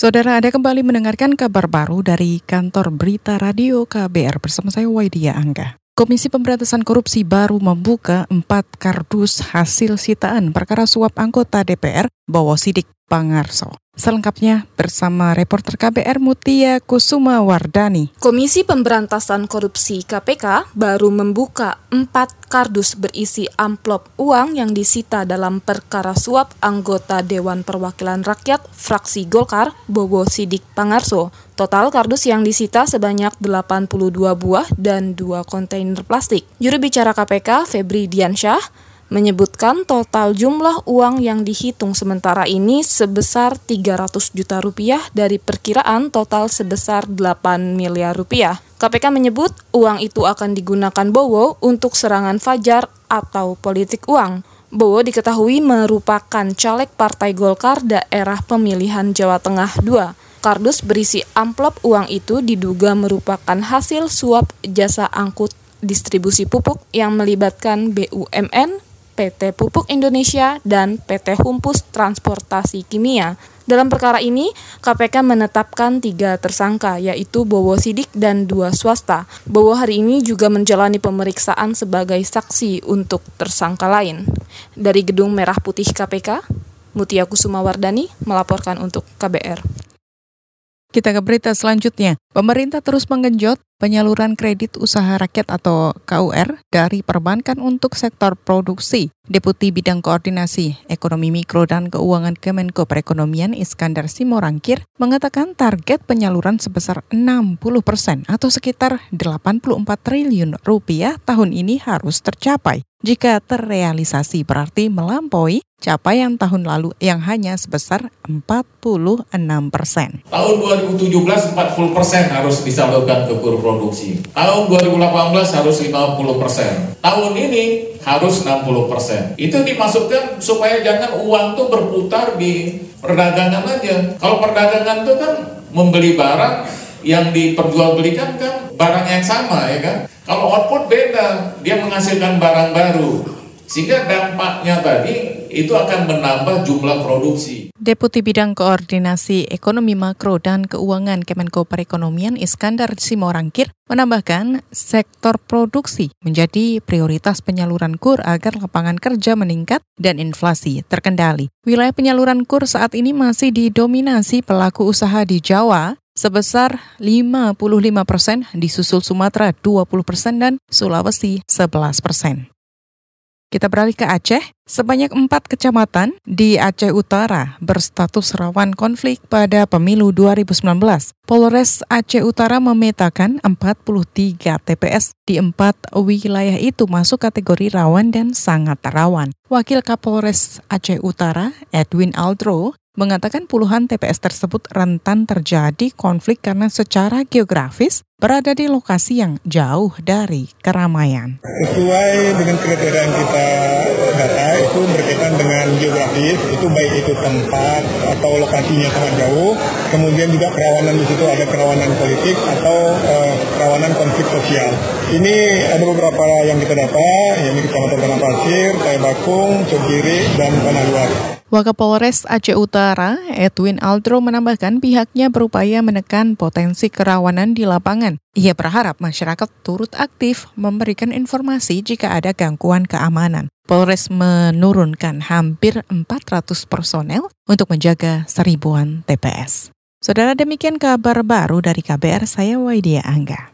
Saudara ada kembali mendengarkan kabar baru dari kantor berita radio KBR bersama saya Waidia Angga. Komisi Pemberantasan Korupsi baru membuka empat kardus hasil sitaan perkara suap anggota DPR Bowo Sidik Pangarso. Selengkapnya bersama reporter KBR Mutia Kusuma Wardani. Komisi Pemberantasan Korupsi KPK baru membuka empat kardus berisi amplop uang yang disita dalam perkara suap anggota Dewan Perwakilan Rakyat fraksi Golkar Bobo Sidik Pangarso. Total kardus yang disita sebanyak 82 buah dan dua kontainer plastik. Juru bicara KPK Febri Diansyah menyebutkan total jumlah uang yang dihitung sementara ini sebesar 300 juta rupiah dari perkiraan total sebesar 8 miliar rupiah. KPK menyebut uang itu akan digunakan Bowo untuk serangan fajar atau politik uang. Bowo diketahui merupakan caleg Partai Golkar daerah pemilihan Jawa Tengah II. Kardus berisi amplop uang itu diduga merupakan hasil suap jasa angkut distribusi pupuk yang melibatkan BUMN, PT Pupuk Indonesia, dan PT Humpus Transportasi Kimia. Dalam perkara ini, KPK menetapkan tiga tersangka, yaitu Bowo Sidik dan dua swasta. Bowo hari ini juga menjalani pemeriksaan sebagai saksi untuk tersangka lain. Dari Gedung Merah Putih KPK, Mutia Kusuma Wardani melaporkan untuk KBR. Kita ke berita selanjutnya. Pemerintah terus menggenjot penyaluran kredit usaha rakyat atau KUR dari perbankan untuk sektor produksi. Deputi Bidang Koordinasi Ekonomi Mikro dan Keuangan Kemenko Perekonomian Iskandar Simorangkir mengatakan target penyaluran sebesar 60 persen atau sekitar 84 triliun rupiah tahun ini harus tercapai. Jika terrealisasi berarti melampaui capaian tahun lalu yang hanya sebesar 46 persen. Tahun 2017 40 persen harus disalurkan ke produksi. Tahun 2018 harus 50 persen. Tahun ini harus 60 persen. Itu dimasukkan supaya jangan uang tuh berputar di perdagangan aja. Kalau perdagangan itu kan membeli barang yang diperjualbelikan kan barang yang sama ya kan. Kalau output beda, dia menghasilkan barang baru. Sehingga dampaknya tadi itu akan menambah jumlah produksi. Deputi Bidang Koordinasi Ekonomi Makro dan Keuangan Kemenko Perekonomian Iskandar Simorangkir menambahkan sektor produksi menjadi prioritas penyaluran KUR agar lapangan kerja meningkat dan inflasi terkendali. Wilayah penyaluran KUR saat ini masih didominasi pelaku usaha di Jawa, sebesar 55 persen, disusul Sumatera 20 persen dan Sulawesi 11 persen. Kita beralih ke Aceh. Sebanyak empat kecamatan di Aceh Utara berstatus rawan konflik pada pemilu 2019. Polres Aceh Utara memetakan 43 TPS di empat wilayah itu masuk kategori rawan dan sangat rawan. Wakil Kapolres Aceh Utara, Edwin Aldro, mengatakan puluhan TPS tersebut rentan terjadi konflik karena secara geografis berada di lokasi yang jauh dari keramaian. Sesuai dengan kriteria yang kita data itu berkaitan dengan geografis, itu baik itu tempat atau lokasinya sangat jauh, kemudian juga kerawanan di situ ada kerawanan politik atau uh, kerawanan konflik sosial. Ini ada beberapa yang kita data, yakni Kecamatan Tanah Pasir, Bakung, Cogiri, dan Tanah Luar. Wakapolres Aceh Utara, Edwin Aldro menambahkan pihaknya berupaya menekan potensi kerawanan di lapangan. Ia berharap masyarakat turut aktif memberikan informasi jika ada gangguan keamanan. Polres menurunkan hampir 400 personel untuk menjaga seribuan TPS. Saudara demikian kabar baru dari KBR, saya Waidia Angga.